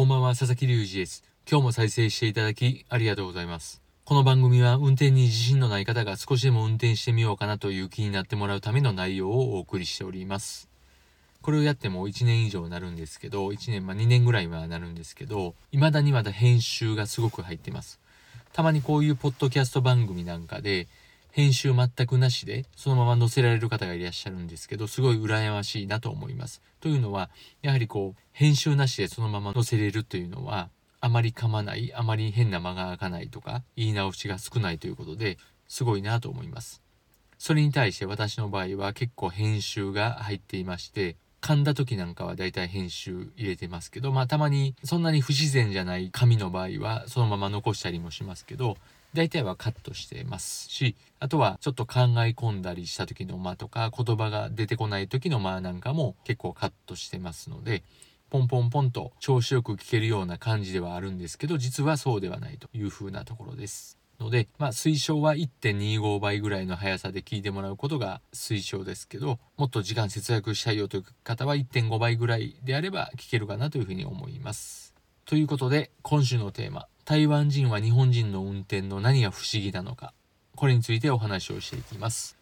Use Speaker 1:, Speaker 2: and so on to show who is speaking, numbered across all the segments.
Speaker 1: こんばんは、佐々木隆二です。今日も再生していただきありがとうございます。この番組は運転に自信のない方が少しでも運転してみようかなという気になってもらうための内容をお送りしております。これをやっても1年以上なるんですけど、1年、まあ2年ぐらいはなるんですけど、未だにまだ編集がすごく入ってます。たまにこういうポッドキャスト番組なんかで、編集全くなしでそのまま載せられる方がいらっしゃるんですけどすごい羨ましいなと思います。というのはやはりこう編集なしでそのまま載せれるというのはあまり噛まないあまり変な間が空かないとか言い直しが少ないということですごいなと思います。それに対して私の場合は結構編集が入っていまして噛んだ時なんかはだいたい編集入れてますけどまあたまにそんなに不自然じゃない紙の場合はそのまま残したりもしますけど大体はカットしてますしあとはちょっと考え込んだりした時の間とか言葉が出てこない時の間なんかも結構カットしてますのでポンポンポンと調子よく聞けるような感じではあるんですけど実はそうではないという風なところです。ので、まあ、推奨は1.25倍ぐらいの速さで聞いてもらうことが推奨ですけどもっと時間節約したいよという方は1.5倍ぐらいであれば聞けるかなというふうに思います。ということで今週のテーマ台湾人は日本人の運転の何が不思議なのかこれについてお話をしていきます。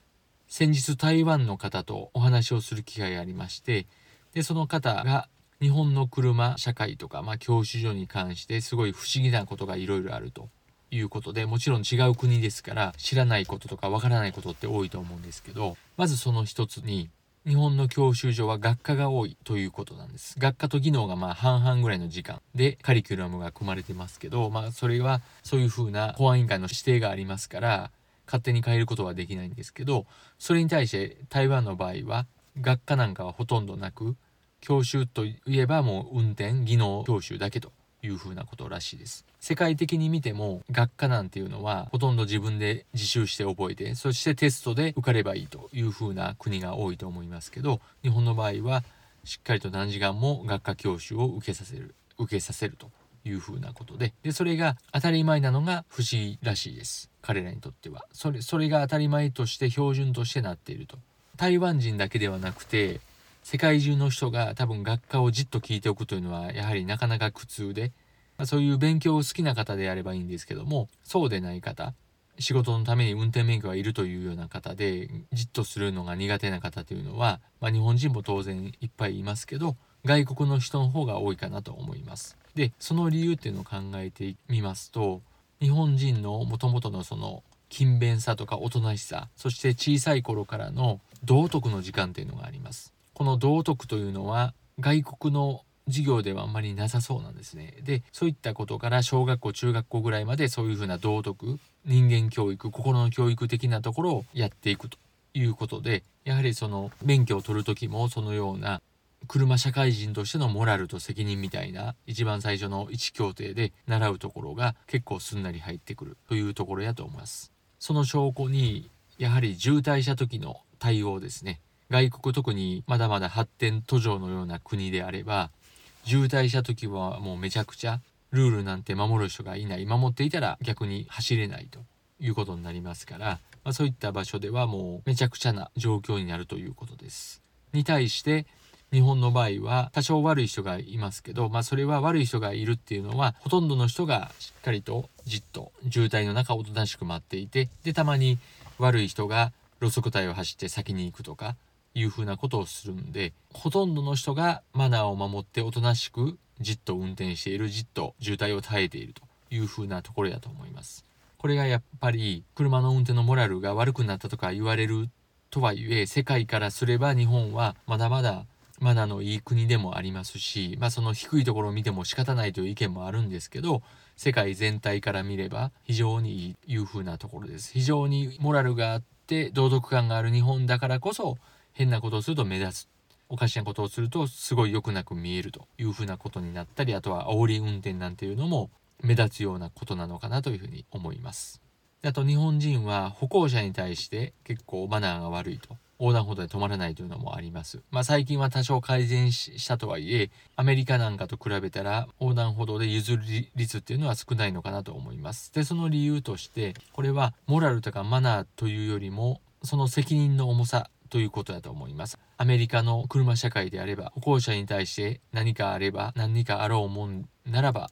Speaker 1: 先日台湾の方とお話をする機会がありましてでその方が日本の車社会とか、まあ、教習所に関してすごい不思議なことがいろいろあるということでもちろん違う国ですから知らないこととかわからないことって多いと思うんですけどまずその一つに日本の教習所は学科が多いということなんです。学科と技能がまあ半々ぐらいの時間でカリキュラムが組まれてますけどまあそれはそういうふうな公安委員会の指定がありますから勝手に変えることはできないんですけどそれに対して台湾の場合は学科なんかはほとんどなく教習といえばもう運転技能教習だけと。いうふうなことらしいです。世界的に見ても学科なんていうのはほとんど自分で自習して覚えてそしてテストで受かればいいというふうな国が多いと思いますけど日本の場合はしっかりと何時間も学科教習を受けさせる受けさせるというふうなことででそれが当たり前なのが不思議らしいです。彼らにとっては。それそれが当たり前として標準としてなっていると。台湾人だけではなくて世界中の人が多分学科をじっと聞いておくというのはやはりなかなか苦痛で、まあ、そういう勉強を好きな方であればいいんですけどもそうでない方仕事のために運転免許がいるというような方でじっとするのが苦手な方というのは、まあ、日本人も当然いっぱいいますけど外国の人の方が多いかなと思います。でその理由っていうのを考えてみますと日本人のもともとのその勤勉さとかおとなしさそして小さい頃からの道徳の時間っていうのがあります。この道徳というのは外国の授業ではあんまりなさそうなんですね。でそういったことから小学校中学校ぐらいまでそういうふうな道徳人間教育心の教育的なところをやっていくということでやはりその免許を取る時もそのような車社会人としてのモラルと責任みたいな一番最初の一協定で習うところが結構すんなり入ってくるというところやと思います。その証拠にやはり渋滞した時の対応ですね。外国特にまだまだ発展途上のような国であれば渋滞した時はもうめちゃくちゃルールなんて守る人がいない守っていたら逆に走れないということになりますから、まあ、そういった場所ではもうめちゃくちゃな状況になるということです。に対して日本の場合は多少悪い人がいますけど、まあ、それは悪い人がいるっていうのはほとんどの人がしっかりとじっと渋滞の中おとなしく待っていてでたまに悪い人が路側帯を走って先に行くとかいうふうなことをするんでほとんどの人がマナーを守っておとなしくじっと運転しているじっと渋滞を耐えているというふうなところだと思います。これがやっぱり車の運転のモラルが悪くなったとか言われるとはいえ世界からすれば日本はまだまだマナーのいい国でもありますし、まあ、その低いところを見ても仕方ないという意見もあるんですけど世界全体から見れば非常にいいいう風なところです非常にモラルがあっって道徳感がある日本だからこそ変なことをすると目立つおかしなことをするとすごい良くなく見えるというふうなことになったりあとは煽り運転なんていうのも目立つようなことなのかなというふうに思います。あと日本人は歩行者に対して結構マナーが悪いと。横断歩道で止まらないというのもあります。まあ最近は多少改善したとはいえ、アメリカなんかと比べたら横断歩道で譲る率っていうのは少ないのかなと思います。で、その理由として、これはモラルとかマナーというよりも、その責任の重さということだと思います。アメリカの車社会であれば、歩行者に対して何かあれば、何かあろうもんならば、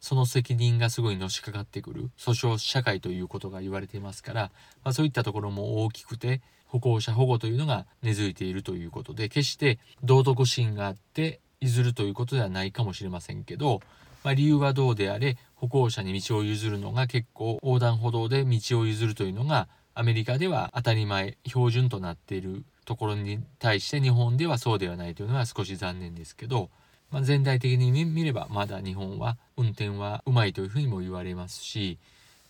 Speaker 1: その責任がすごいのしかかってくる訴訟社会ということが言われていますから、まあ、そういったところも大きくて歩行者保護というのが根付いているということで決して道徳心があって譲るということではないかもしれませんけど、まあ、理由はどうであれ歩行者に道を譲るのが結構横断歩道で道を譲るというのがアメリカでは当たり前標準となっているところに対して日本ではそうではないというのは少し残念ですけどまあ、全体的に見ればまだ日本は運転はうまいというふうにも言われますし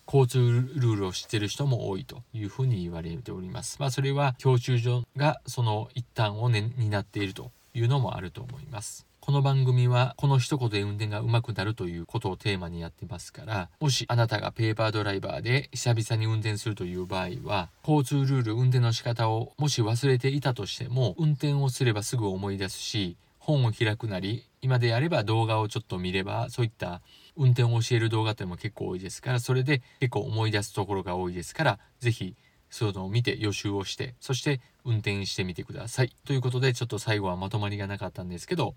Speaker 1: 交通ルールを知ってる人も多いというふうに言われております。まあ、それは教習所がその一端を、ね、担っているというのもあると思います。この番組はこの一言で運転が上手くなるということをテーマにやってますからもしあなたがペーパードライバーで久々に運転するという場合は交通ルール運転の仕方をもし忘れていたとしても運転をすればすぐ思い出すし本を開くなり今であれば動画をちょっと見ればそういった運転を教える動画っていうのも結構多いですからそれで結構思い出すところが多いですから是非そういうのを見て予習をしてそして運転してみてください。ということでちょっと最後はまとまりがなかったんですけど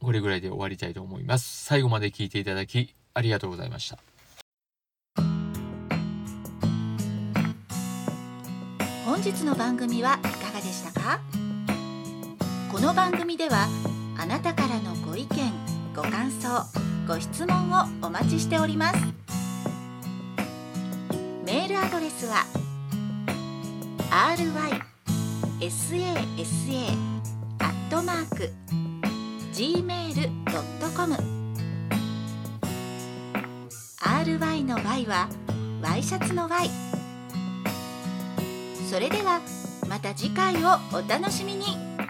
Speaker 1: これぐらいで終わりたいと思います。最後まで聞いていただきありがとうございました。
Speaker 2: 本日の番組はいかがでしたか？この番組ではあなたからのご意見ご感想ご質問をお待ちしております。メールアドレスは gmail.com ry の y はワイシャツの y それではまた次回をお楽しみに。